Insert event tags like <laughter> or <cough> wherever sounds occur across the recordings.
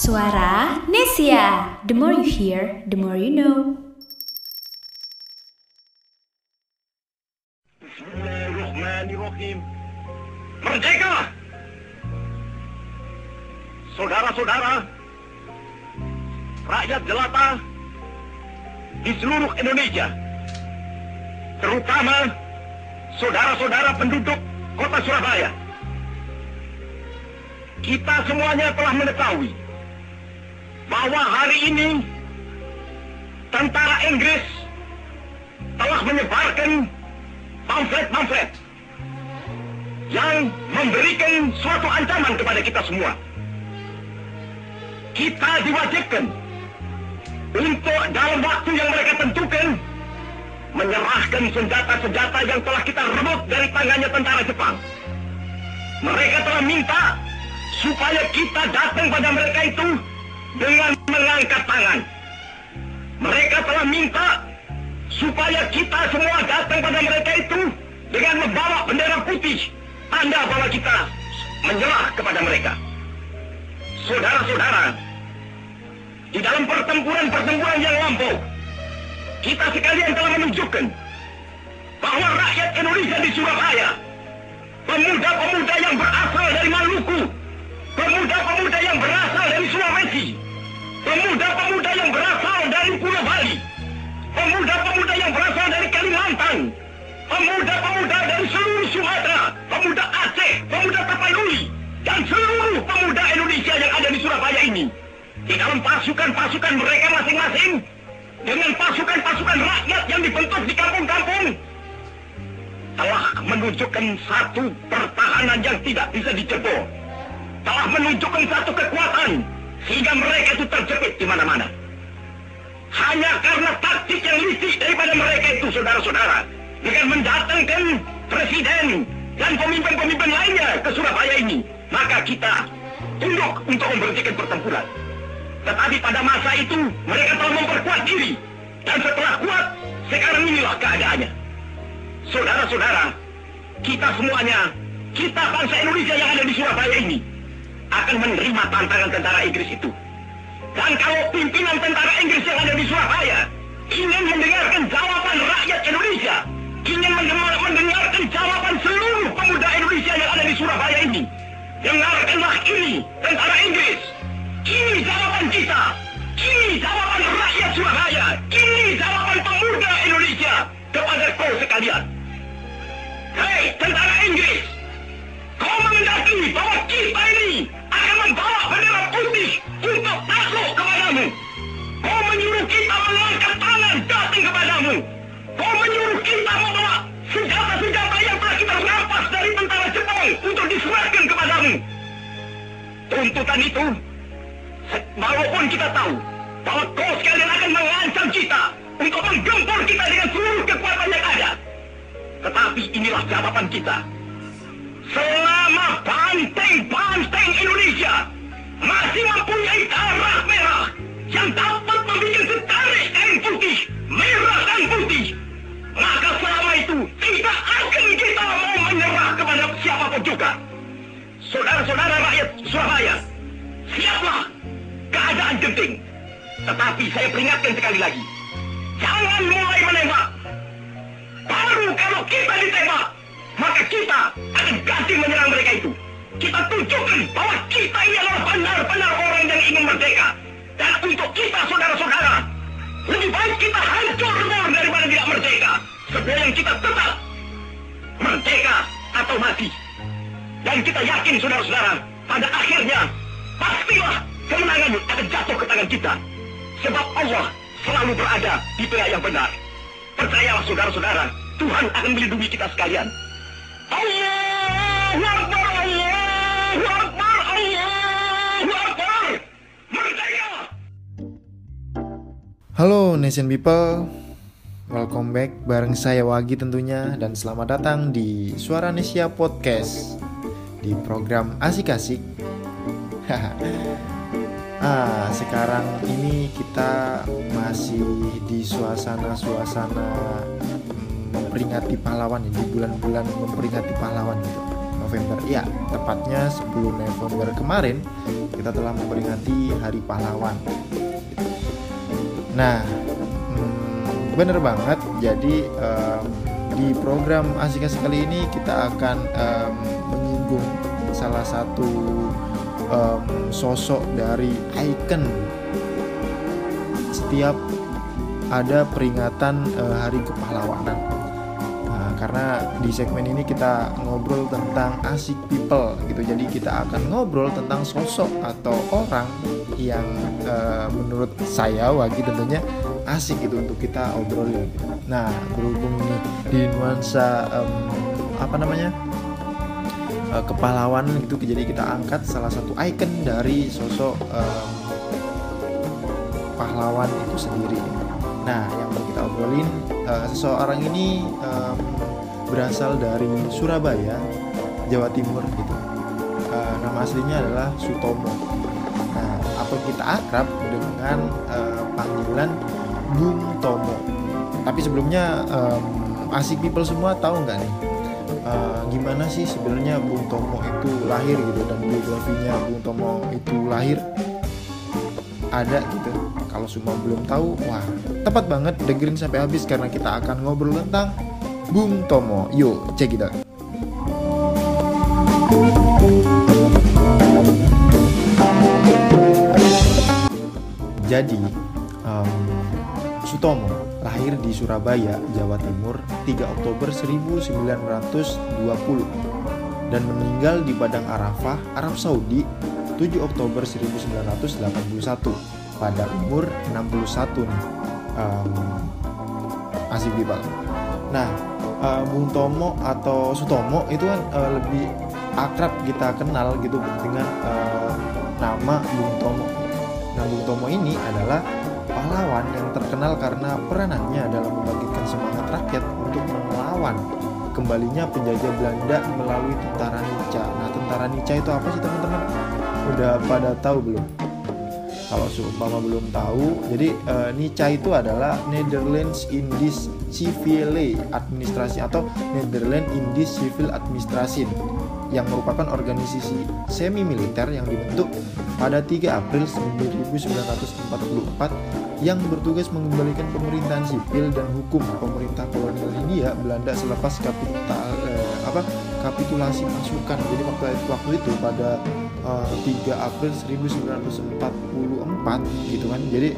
Suara Nesia. The more you hear, the more you know. Bismillahirrahmanirrahim. Merdeka! Saudara-saudara, rakyat jelata di seluruh Indonesia, terutama saudara-saudara penduduk kota Surabaya. Kita semuanya telah mengetahui bahwa hari ini tentara Inggris telah menyebarkan pamflet-pamflet yang memberikan suatu ancaman kepada kita semua. Kita diwajibkan untuk dalam waktu yang mereka tentukan menyerahkan senjata-senjata yang telah kita rebut dari tangannya tentara Jepang. Mereka telah minta supaya kita datang pada mereka itu dengan mengangkat tangan. Mereka telah minta supaya kita semua datang pada mereka itu dengan membawa bendera putih, tanda bahwa kita menyerah kepada mereka. Saudara-saudara, di dalam pertempuran-pertempuran yang lampau, kita sekalian telah menunjukkan bahwa rakyat Indonesia di Surabaya, pemuda-pemuda yang berasal dari Maluku, pemuda-pemuda yang berasal dari Sulawesi, pemuda-pemuda yang berasal dari Pulau Bali, pemuda-pemuda yang berasal dari Kalimantan, pemuda-pemuda dari seluruh Sumatera, pemuda Aceh, pemuda Tapanuli, dan seluruh pemuda Indonesia yang ada di Surabaya ini. Di dalam pasukan-pasukan mereka masing-masing, dengan pasukan-pasukan rakyat yang dibentuk di kampung-kampung, telah menunjukkan satu pertahanan yang tidak bisa dijebol. Telah menunjukkan satu kekuatan, sehingga mereka itu terjepit di mana-mana. Hanya karena taktik yang licik daripada mereka itu, saudara-saudara, dengan mendatangkan presiden dan pemimpin-pemimpin lainnya ke Surabaya ini, maka kita tunduk untuk memberhentikan pertempuran. Tetapi pada masa itu, mereka telah memperkuat diri. Dan setelah kuat, sekarang inilah keadaannya. Saudara-saudara, kita semuanya, kita bangsa Indonesia yang ada di Surabaya ini, akan menerima tantangan tentara Inggris itu. Dan kalau pimpinan tentara Inggris yang ada di Surabaya ingin mendengarkan jawaban rakyat Indonesia, ingin mendengar- mendengarkan jawaban seluruh pemuda Indonesia yang ada di Surabaya ini, dengarkanlah ini tentara Inggris. Ini jawaban kita. Ini jawaban rakyat Surabaya. Ini jawaban pemuda Indonesia kepada kau sekalian. Hei tentara Inggris, kau mengendaki bahwa kita ini akan membawa bendera putih untuk takluk kepadamu. Kau menyuruh kita mengangkat tangan datang kepadamu. Kau menyuruh kita membawa senjata-senjata yang telah kita rampas dari tentara Jepang untuk diserahkan kepadamu. Tuntutan itu, walaupun kita tahu bahwa kau sekalian akan mengancam kita untuk menggempur kita dengan seluruh kekuatan yang ada. Tetapi inilah jawaban kita. Selama banteng-banteng Indonesia masih mempunyai darah merah yang dapat membuat setarik kain putih, merah dan putih, maka selama itu tidak akan kita mau menyerah kepada siapa pun juga. Saudara-saudara rakyat Surabaya, siaplah keadaan genting. Tetapi saya peringatkan sekali lagi, jangan mulai menembak. Baru kalau kita ditembak, maka kita akan ganti menyerang mereka itu. Kita tunjukkan bahwa kita ini adalah benar-benar orang yang ingin merdeka. Dan untuk kita saudara-saudara, lebih baik kita hancur dulu daripada tidak merdeka. Sebelum kita tetap merdeka atau mati. Dan kita yakin saudara-saudara, pada akhirnya pastilah kemenangan akan jatuh ke tangan kita. Sebab Allah selalu berada di pihak yang benar. Percayalah saudara-saudara, Tuhan akan melindungi kita sekalian. Halo Nation People, welcome back bareng saya Wagi tentunya. Dan selamat datang di Suara Nesia Podcast. Di program Asik-Asik. <laughs> ah, sekarang ini kita masih di suasana-suasana memperingati pahlawan di bulan-bulan memperingati pahlawan gitu. November. Ya, tepatnya 10 November kemarin kita telah memperingati Hari Pahlawan. Nah, hmm, bener banget. Jadi um, di program asik-asik kali ini kita akan um, menyinggung salah satu um, sosok dari icon setiap ada peringatan uh, Hari Kepahlawanan. Karena di segmen ini kita ngobrol tentang asik people gitu. Jadi kita akan ngobrol tentang sosok atau orang yang uh, menurut saya Wagi tentunya asik gitu untuk kita obrolin. Nah, berhubung ini di nuansa um, apa namanya? Uh, kepahlawan gitu jadi kita angkat salah satu ikon dari sosok um, pahlawan itu sendiri. Nah, yang mau kita obrolin uh, seseorang ini um, berasal dari Surabaya, Jawa Timur gitu. Uh, nama aslinya adalah Sutomo. Nah, atau kita akrab dengan uh, panggilan Bung Tomo. Tapi sebelumnya um, asik people semua tahu nggak nih? Uh, gimana sih sebenarnya Bung Tomo itu lahir gitu dan biografinya Bung Tomo itu lahir ada gitu kalau semua belum tahu wah tepat banget dengerin sampai habis karena kita akan ngobrol tentang Bung Tomo yuk cek kita jadi um, Sutomo lahir di Surabaya, Jawa Timur 3 Oktober 1920 dan meninggal di Padang Arafah, Arab Saudi 7 Oktober 1981 pada umur 61 nih um, Asif. Nah, uh, Bung Tomo atau Sutomo itu kan uh, lebih akrab kita kenal gitu dengan uh, nama Bung Tomo. Nah, Bung Tomo ini adalah pahlawan yang terkenal karena peranannya dalam membangkitkan semangat rakyat untuk melawan kembalinya penjajah Belanda melalui tentara Nica. Nah, tentara Nica itu apa sih teman-teman? Udah pada tahu belum? Kalau seumpama belum tahu, jadi uh, Nica itu adalah Netherlands Indies Civile Administration atau Netherlands Indies Civil Administration yang merupakan organisasi semi militer yang dibentuk pada 3 April 1944 yang bertugas mengembalikan pemerintahan sipil dan hukum pemerintah kolonial Hindia Belanda selepas kapital eh, apa kapitulasi pasukan. Jadi waktu itu, waktu itu pada uh, 3 April 1944 gitu kan. Jadi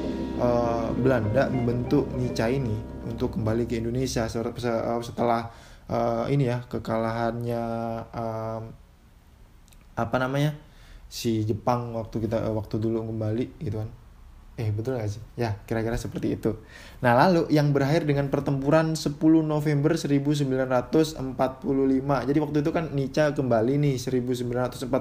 uh, Belanda membentuk Nica ini untuk kembali ke Indonesia setelah uh, ini ya kekalahannya uh, apa namanya si Jepang waktu kita waktu dulu kembali gitu kan. Eh betul gak sih? Ya kira-kira seperti itu. Nah lalu yang berakhir dengan pertempuran 10 November 1945 Jadi waktu itu kan Nica kembali nih 1944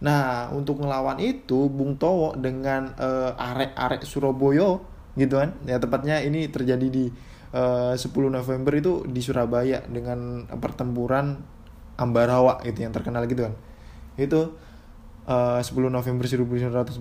Nah untuk ngelawan itu Bung Towo dengan uh, arek-arek Surabaya gitu kan Ya tepatnya ini terjadi di uh, 10 November itu di Surabaya Dengan pertempuran Ambarawa gitu yang terkenal gitu kan Itu uh, 10 November 1945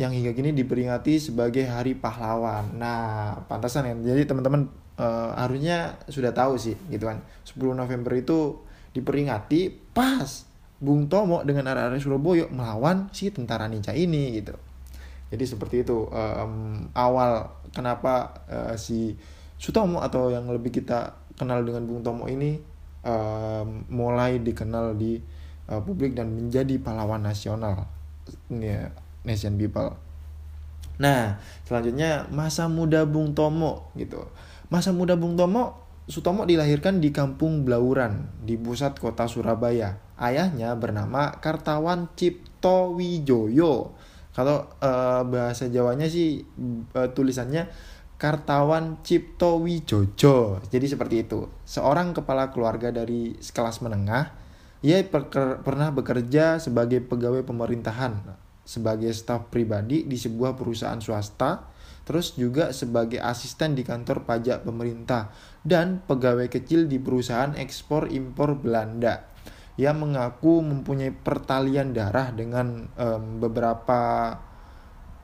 yang hingga kini diperingati sebagai Hari Pahlawan. Nah, pantasan ya. Jadi teman-teman uh, harusnya sudah tahu sih gitu kan. 10 November itu diperingati pas Bung Tomo dengan arah-arah Surabaya melawan si tentara Nica ini gitu. Jadi seperti itu um, awal kenapa uh, si Sutomo atau yang lebih kita kenal dengan Bung Tomo ini um, mulai dikenal di uh, publik dan menjadi pahlawan nasional ya, nation people. Nah, selanjutnya masa muda Bung Tomo gitu. Masa muda Bung Tomo, Sutomo dilahirkan di Kampung Blauran di pusat kota Surabaya. Ayahnya bernama Kartawan Cipto Wijoyo. Kalau uh, bahasa Jawanya sih uh, tulisannya Kartawan Cipto Wijojo. Jadi seperti itu. Seorang kepala keluarga dari kelas menengah ia pernah bekerja sebagai pegawai pemerintahan, sebagai staf pribadi di sebuah perusahaan swasta, terus juga sebagai asisten di kantor pajak pemerintah, dan pegawai kecil di perusahaan ekspor impor Belanda. Ia mengaku mempunyai pertalian darah dengan um, beberapa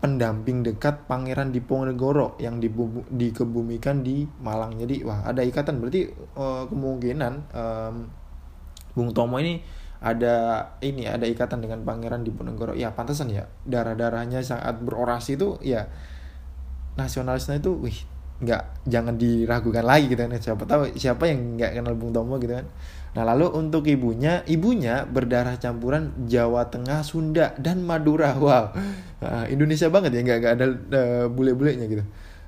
pendamping dekat Pangeran Diponegoro yang dikebumikan di Malang. Jadi wah ada ikatan berarti uh, kemungkinan um, Bung Tomo ini ada ini ada ikatan dengan Pangeran Diponegoro ya pantesan ya darah darahnya saat berorasi itu ya nasionalisnya itu wih nggak jangan diragukan lagi gitu kan. Siapa tahu siapa yang nggak kenal Bung Tomo gitu kan. Nah lalu untuk ibunya ibunya berdarah campuran Jawa Tengah Sunda dan Madura. <laughs> Wow. Uh, Indonesia banget ya nggak nggak ada uh, bule-bulenya gitu.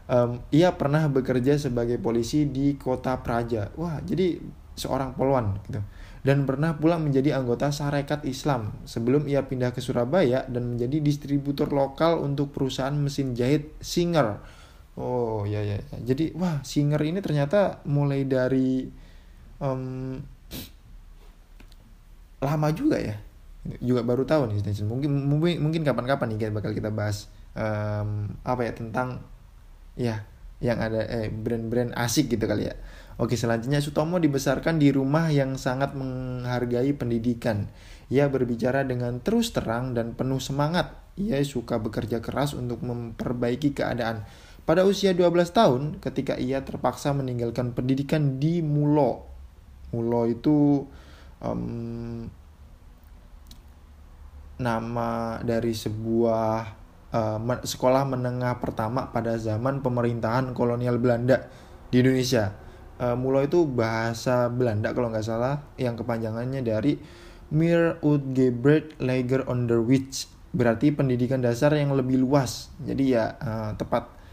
Um, ia pernah bekerja sebagai polisi di kota Praja. Wah jadi seorang polwan gitu. Dan pernah pula menjadi anggota Sarekat Islam sebelum ia pindah ke Surabaya dan menjadi distributor lokal untuk perusahaan mesin jahit Singer. Oh ya ya, ya. jadi wah Singer ini ternyata mulai dari um, lama juga ya, juga baru tahu nih mungkin mungkin mungkin kapan-kapan nih bakal kita bahas um, apa ya tentang ya yang ada eh brand-brand asik gitu kali ya. Oke, selanjutnya Sutomo dibesarkan di rumah yang sangat menghargai pendidikan. Ia berbicara dengan terus terang dan penuh semangat. Ia suka bekerja keras untuk memperbaiki keadaan. Pada usia 12 tahun, ketika ia terpaksa meninggalkan pendidikan di Mulo. Mulo itu um, nama dari sebuah uh, sekolah menengah pertama pada zaman pemerintahan kolonial Belanda di Indonesia. Uh, Mulo itu bahasa Belanda kalau nggak salah. Yang kepanjangannya dari Mir Uitgebrek Lager Onderwijs berarti pendidikan dasar yang lebih luas. Jadi ya uh, tepat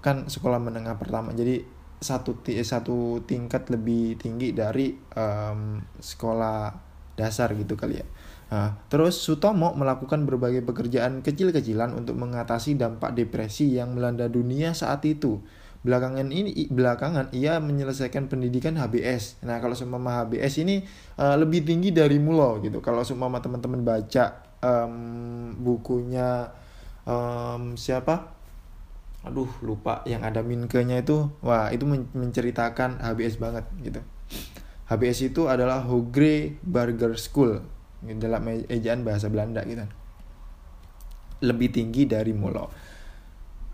kan sekolah menengah pertama jadi satu satu tingkat lebih tinggi dari um, sekolah dasar gitu kali ya. Nah, terus Sutomo melakukan berbagai pekerjaan kecil-kecilan untuk mengatasi dampak depresi yang melanda dunia saat itu belakangan ini belakangan ia menyelesaikan pendidikan HBS. Nah, kalau seumpama HBS ini uh, lebih tinggi dari Mulo gitu. Kalau seumpama teman-teman baca um, bukunya um, siapa? Aduh, lupa yang ada minkenya itu. Wah, itu men menceritakan HBS banget gitu. HBS itu adalah Hogre Burger School dalam ejaan bahasa Belanda gitu. Lebih tinggi dari Mulo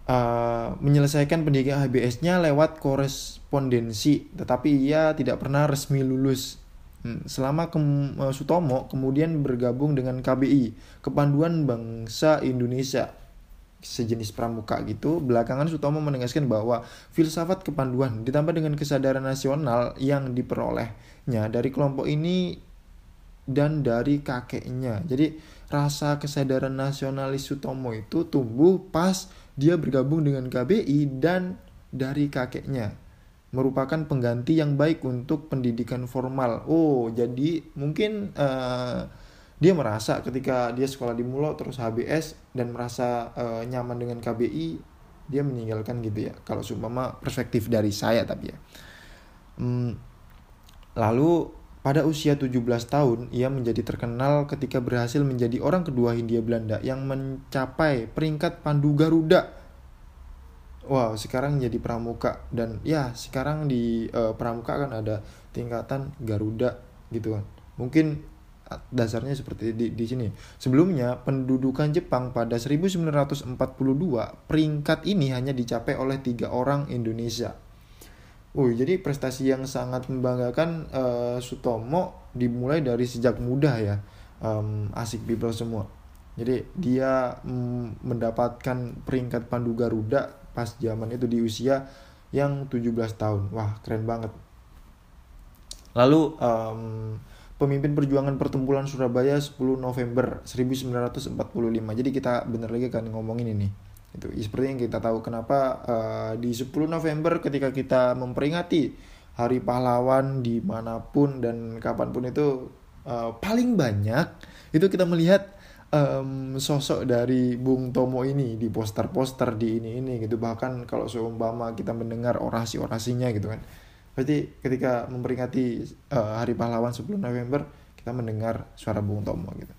uh, menyelesaikan pendidikan HBS-nya lewat korespondensi, tetapi ia tidak pernah resmi lulus. Hmm, selama ke, Sutomo kemudian bergabung dengan KBI, Kepanduan Bangsa Indonesia, sejenis pramuka gitu. Belakangan Sutomo menegaskan bahwa filsafat kepanduan ditambah dengan kesadaran nasional yang diperolehnya dari kelompok ini dan dari kakeknya. Jadi rasa kesadaran nasionalis Sutomo itu tumbuh pas dia bergabung dengan KBI dan dari kakeknya merupakan pengganti yang baik untuk pendidikan formal. Oh, jadi mungkin uh, dia merasa ketika dia sekolah di Mulo terus HBS dan merasa uh, nyaman dengan KBI, dia meninggalkan gitu ya. Kalau seumpama perspektif dari saya tapi ya. Hmm, lalu pada usia 17 tahun, ia menjadi terkenal ketika berhasil menjadi orang kedua Hindia Belanda yang mencapai peringkat Pandu Garuda wow sekarang jadi pramuka dan ya sekarang di uh, pramuka kan ada tingkatan Garuda gitu kan mungkin dasarnya seperti di, di sini sebelumnya pendudukan Jepang pada 1942 peringkat ini hanya dicapai oleh tiga orang Indonesia Uh, jadi prestasi yang sangat membanggakan uh, Sutomo dimulai dari sejak muda ya um, asik people semua jadi dia mm, mendapatkan peringkat Pandu Garuda pas zaman itu di usia yang 17 tahun. Wah, keren banget. Lalu um, pemimpin perjuangan pertempuran Surabaya 10 November 1945. Jadi kita bener lagi kan ngomongin ini. Itu seperti yang kita tahu kenapa uh, di 10 November ketika kita memperingati Hari Pahlawan di mana pun dan kapan pun itu uh, paling banyak itu kita melihat um, sosok dari Bung Tomo ini di poster-poster di ini ini gitu bahkan kalau seumpama kita mendengar orasi-orasinya gitu kan berarti ketika memperingati uh, Hari Pahlawan 10 November kita mendengar suara Bung Tomo gitu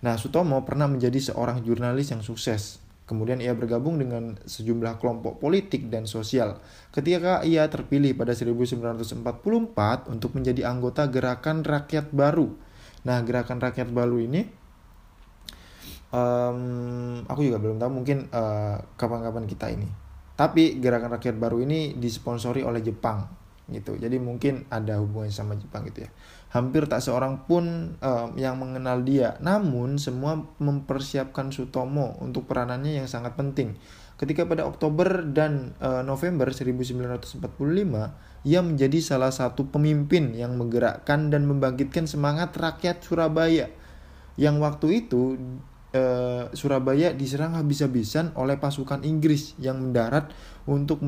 nah Sutomo pernah menjadi seorang jurnalis yang sukses Kemudian ia bergabung dengan sejumlah kelompok politik dan sosial. Ketika ia terpilih pada 1944 untuk menjadi anggota Gerakan Rakyat Baru. Nah, Gerakan Rakyat Baru ini um, aku juga belum tahu mungkin kapan eh, kapan-kapan kita ini tapi gerakan rakyat baru ini disponsori oleh Jepang gitu jadi mungkin ada hubungan sama Jepang gitu ya Hampir tak seorang pun uh, yang mengenal dia. Namun semua mempersiapkan Sutomo untuk peranannya yang sangat penting. Ketika pada Oktober dan uh, November 1945, ia menjadi salah satu pemimpin yang menggerakkan dan membangkitkan semangat rakyat Surabaya. Yang waktu itu uh, Surabaya diserang habis-habisan oleh pasukan Inggris yang mendarat untuk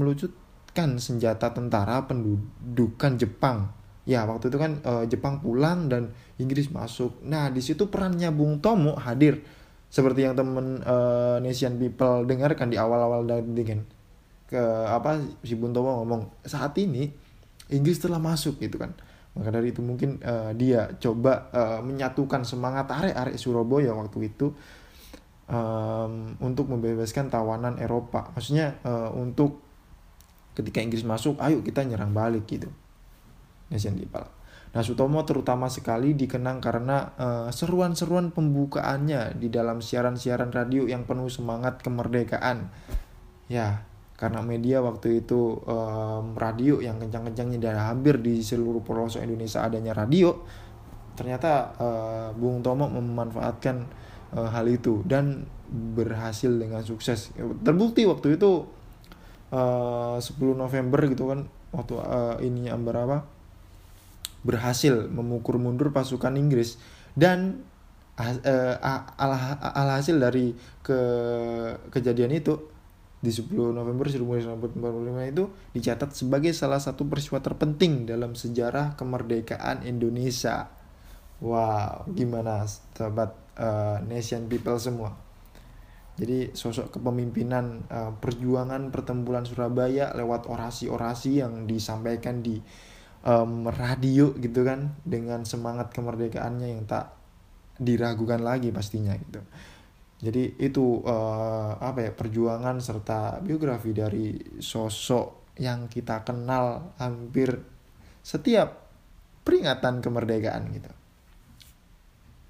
senjata tentara pendudukan Jepang. Ya waktu itu kan uh, Jepang pulang dan Inggris masuk. Nah di situ perannya Bung Tomo hadir. Seperti yang temen uh, Nation People dengarkan di awal-awal dari kan. Ke apa si Bung Tomo ngomong saat ini Inggris telah masuk gitu kan. Maka dari itu mungkin uh, dia coba uh, menyatukan semangat arek-arek Surabaya waktu itu um, untuk membebaskan tawanan Eropa. Maksudnya uh, untuk ketika Inggris masuk ayo kita nyerang balik gitu Nation People. Nah, Sutomo terutama sekali dikenang karena uh, seruan-seruan pembukaannya di dalam siaran-siaran radio yang penuh semangat kemerdekaan. Ya, karena media waktu itu um, radio yang kencang-kencangnya dan hampir di seluruh pelosok Indonesia adanya radio, ternyata uh, Bung Tomo memanfaatkan uh, hal itu dan berhasil dengan sukses. Terbukti waktu itu uh, 10 November gitu kan waktu uh, ini berapa? berhasil memukul mundur pasukan Inggris dan uh, alhasil dari ke kejadian itu di 10 November 1945 itu dicatat sebagai salah satu peristiwa terpenting dalam sejarah kemerdekaan Indonesia. Wow, gimana sahabat uh, nation people semua? Jadi sosok kepemimpinan uh, perjuangan pertempuran Surabaya lewat orasi-orasi yang disampaikan di um, radio gitu kan dengan semangat kemerdekaannya yang tak diragukan lagi pastinya gitu. Jadi itu uh, apa ya perjuangan serta biografi dari sosok yang kita kenal hampir setiap peringatan kemerdekaan gitu.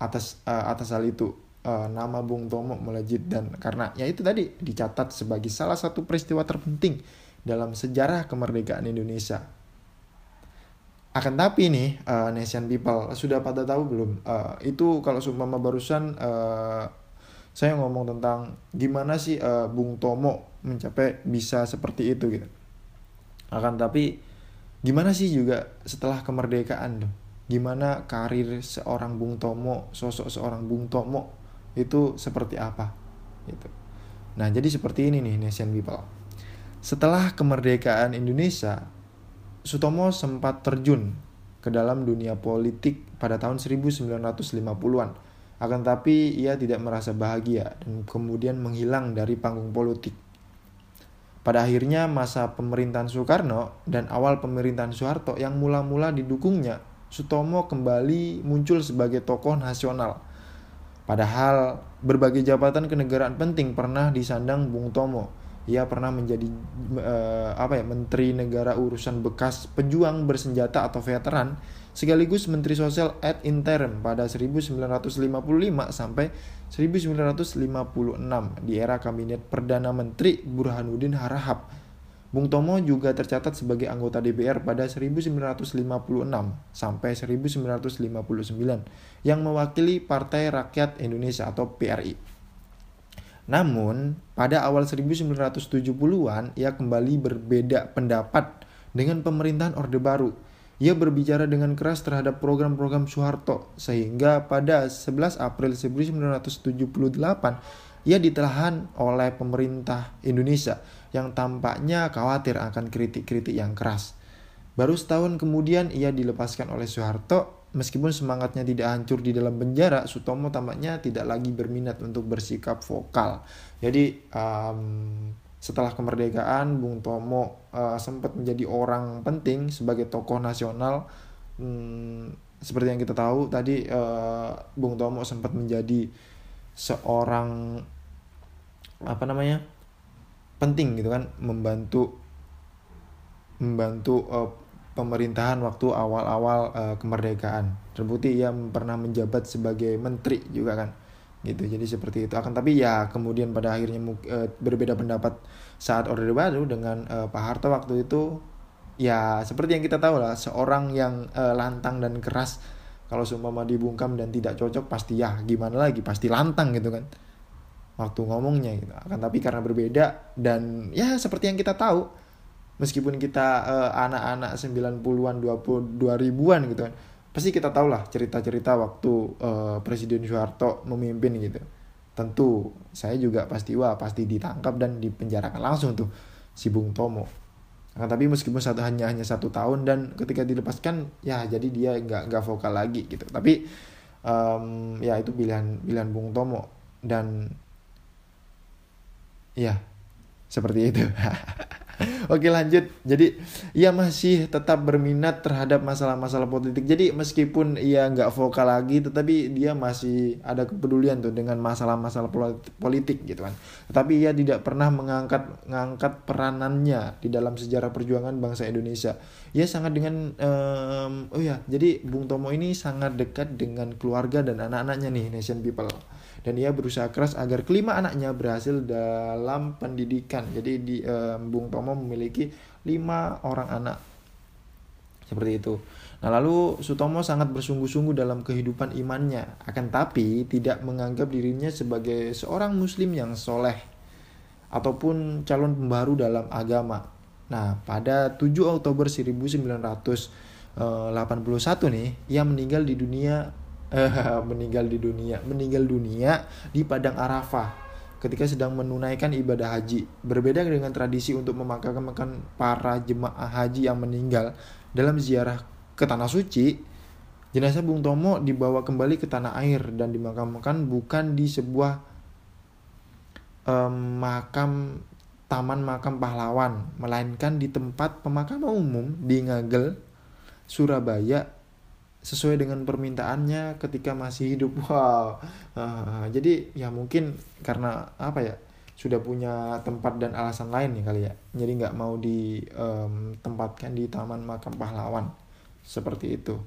Atas uh, atas hal itu uh, nama Bung Tomo melejit dan karena ya itu tadi dicatat sebagai salah satu peristiwa terpenting dalam sejarah kemerdekaan Indonesia. Akan tapi nih uh, nation people sudah pada tahu belum? Uh, itu kalau seumpama barusan uh, saya ngomong tentang gimana sih uh, Bung Tomo mencapai bisa seperti itu gitu. Akan tapi gimana sih juga setelah kemerdekaan tuh? Gimana karir seorang Bung Tomo sosok seorang Bung Tomo itu seperti apa gitu nah jadi seperti ini nih nation people setelah kemerdekaan Indonesia Sutomo sempat terjun ke dalam dunia politik pada tahun 1950-an. Akan tapi ia tidak merasa bahagia dan kemudian menghilang dari panggung politik. Pada akhirnya masa pemerintahan Soekarno dan awal pemerintahan Soeharto yang mula-mula didukungnya, Sutomo kembali muncul sebagai tokoh nasional. Padahal berbagai jabatan kenegaraan penting pernah disandang Bung Tomo, ia pernah menjadi uh, apa ya menteri negara urusan bekas pejuang bersenjata atau veteran sekaligus menteri sosial ad interim pada 1955 sampai 1956 di era kabinet perdana menteri Burhanuddin Harahap. Bung Tomo juga tercatat sebagai anggota DPR pada 1956 sampai 1959 yang mewakili Partai Rakyat Indonesia atau PRI. Namun, pada awal 1970-an, ia kembali berbeda pendapat dengan pemerintahan Orde Baru. Ia berbicara dengan keras terhadap program-program Soeharto, sehingga pada 11 April 1978, ia ditahan oleh pemerintah Indonesia yang tampaknya khawatir akan kritik-kritik yang keras. Baru setahun kemudian ia dilepaskan oleh Soeharto Meskipun semangatnya tidak hancur di dalam penjara, Sutomo tampaknya tidak lagi berminat untuk bersikap vokal. Jadi um, setelah kemerdekaan, Bung Tomo uh, sempat menjadi orang penting sebagai tokoh nasional. Hmm, seperti yang kita tahu tadi, uh, Bung Tomo sempat menjadi seorang apa namanya penting gitu kan, membantu membantu uh, pemerintahan waktu awal-awal uh, kemerdekaan. Terbukti ia pernah menjabat sebagai menteri juga kan. Gitu. Jadi seperti itu. Akan tapi ya kemudian pada akhirnya uh, berbeda pendapat saat Orde Baru dengan uh, Pak Harto waktu itu ya seperti yang kita tahu lah seorang yang uh, lantang dan keras kalau seumpama dibungkam dan tidak cocok pasti ya gimana lagi pasti lantang gitu kan waktu ngomongnya gitu. Akan tapi karena berbeda dan ya seperti yang kita tahu meskipun kita uh, anak-anak 90-an 20 2000-an gitu kan pasti kita tahu lah cerita-cerita waktu uh, Presiden Soeharto memimpin gitu. Tentu saya juga pasti wah pasti ditangkap dan dipenjarakan langsung tuh si Bung Tomo. Nah, tapi meskipun satu hanya hanya satu tahun dan ketika dilepaskan ya jadi dia nggak nggak vokal lagi gitu. Tapi um, ya itu pilihan pilihan Bung Tomo dan ya seperti itu <laughs> Oke lanjut. Jadi ia masih tetap berminat terhadap masalah-masalah politik. Jadi meskipun ia nggak vokal lagi, tetapi dia masih ada kepedulian tuh dengan masalah-masalah politik gitu kan. Tetapi ia tidak pernah mengangkat mengangkat peranannya di dalam sejarah perjuangan bangsa Indonesia. Ia sangat dengan um, oh ya, jadi Bung Tomo ini sangat dekat dengan keluarga dan anak-anaknya nih Nation People dan ia berusaha keras agar kelima anaknya berhasil dalam pendidikan. Jadi di um, Bung Tomo memiliki lima orang anak seperti itu. Nah lalu Sutomo sangat bersungguh-sungguh dalam kehidupan imannya, akan tapi tidak menganggap dirinya sebagai seorang Muslim yang soleh ataupun calon pembaru dalam agama. Nah pada 7 Oktober 1981 nih, ia meninggal di dunia <laughs> meninggal di dunia meninggal dunia di padang Arafah ketika sedang menunaikan ibadah haji. Berbeda dengan tradisi untuk memakamkan para jemaah haji yang meninggal dalam ziarah ke tanah suci jenazah Bung Tomo dibawa kembali ke tanah air dan dimakamkan bukan di sebuah um, makam taman makam pahlawan melainkan di tempat pemakaman umum di Ngagel Surabaya sesuai dengan permintaannya ketika masih hidup. <laughs> Wow. Uh, jadi ya mungkin karena apa ya sudah punya tempat dan alasan lain nih kali ya. Jadi nggak mau ditempatkan di taman makam pahlawan. Seperti itu.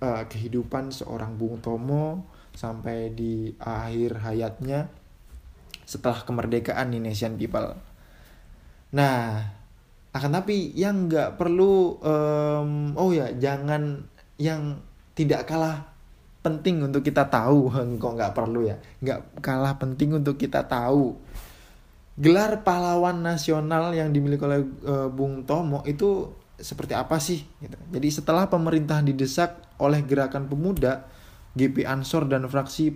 Uh, kehidupan seorang Bung Tomo sampai di akhir hayatnya setelah kemerdekaan Indonesian People. Nah akan tapi yang nggak perlu um, oh ya jangan yang tidak kalah penting untuk kita tahu. <laughs> Kok nggak perlu ya? Nggak kalah penting untuk kita tahu. Gelar pahlawan nasional yang dimiliki oleh e, Bung Tomo itu seperti apa sih? Gitu. jadi setelah pemerintah didesak oleh gerakan pemuda GP Ansor dan fraksi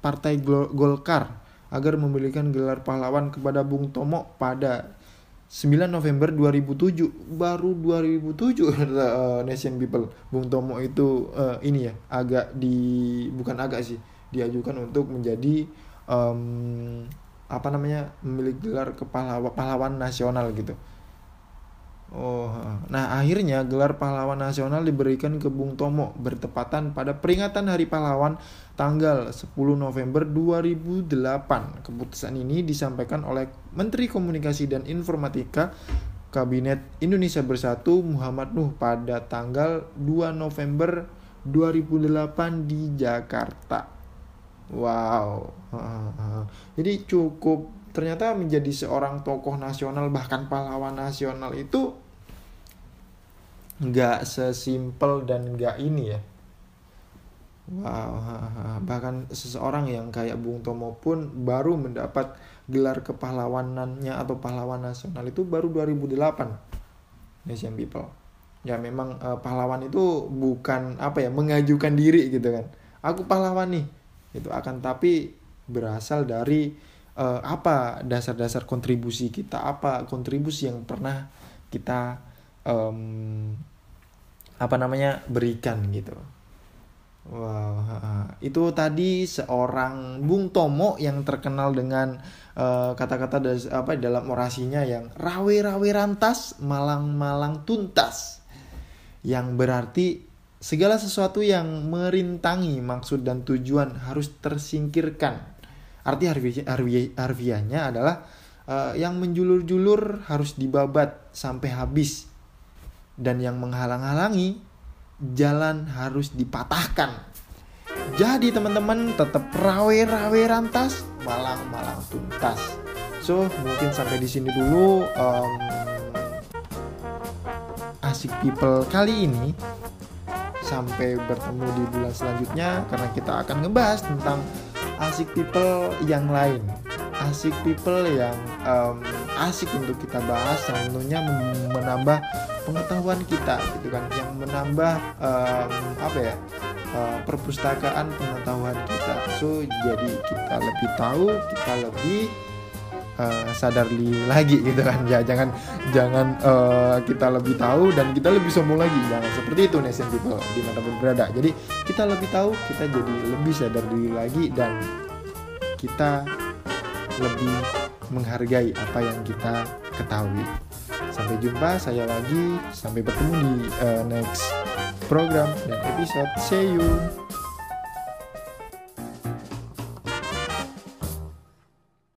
Partai Golkar agar memberikan gelar pahlawan kepada Bung Tomo pada 9 November 2007 baru 2007 uh, <laughs> Nation People. Bung Tomo itu uh, ini ya agak di bukan agak sih diajukan untuk menjadi um, apa namanya memiliki gelar kepala pahlawan nasional gitu Oh, nah akhirnya gelar pahlawan nasional diberikan ke Bung Tomo bertepatan pada peringatan Hari Pahlawan tanggal 10 November 2008. Keputusan ini disampaikan oleh Menteri Komunikasi dan Informatika Kabinet Indonesia Bersatu Muhammad Nuh pada tanggal 2 November 2008 di Jakarta. Wow. Jadi cukup ternyata menjadi seorang tokoh nasional bahkan pahlawan nasional itu nggak sesimpel dan nggak ini ya. Wow bahkan seseorang yang kayak Bung Tomo pun baru mendapat gelar kepahlawanannya atau pahlawan nasional itu baru 2008 Nation People. Ya memang uh, pahlawan itu bukan apa ya mengajukan diri gitu kan. Aku pahlawan nih itu akan tapi berasal dari uh, apa dasar-dasar kontribusi kita apa kontribusi yang pernah kita um, apa namanya berikan gitu. Wow itu tadi seorang Bung Tomo yang terkenal dengan eh, kata-kata uh, apa dalam orasinya yang rawe-rawe rantas malang-malang tuntas. Yang berarti segala sesuatu yang merintangi maksud dan tujuan harus tersingkirkan. Arti harfiah, harfiah, harfiahnya adalah uh, yang menjulur-julur harus dibabat sampai habis dan yang menghalang-halangi jalan harus dipatahkan. Jadi teman-teman tetap rawe-rawe rantas, malang-malang tuntas. So mungkin sampai di sini dulu um, asik people kali ini. sampai bertemu di bulan selanjutnya karena kita akan ngebahas tentang asik people yang lain asik people yang um, asik untuk kita bahas yang tentunya menambah pengetahuan kita gitu kan yang menambah um, apa ya uh, perpustakaan pengetahuan kita. So jadi kita lebih tahu kita lebih uh, sadar lagi gitu kan. Ya jangan jangan uh, kita lebih tahu dan kita lebih sombong lagi. Jangan seperti itu nation people di mana pun berada. Jadi kita lebih tahu kita jadi lebih sadar diri lagi dan kita lebih menghargai apa yang kita ketahui. Sampai jumpa saya lagi, sampai bertemu di uh, next program dan episode. See you.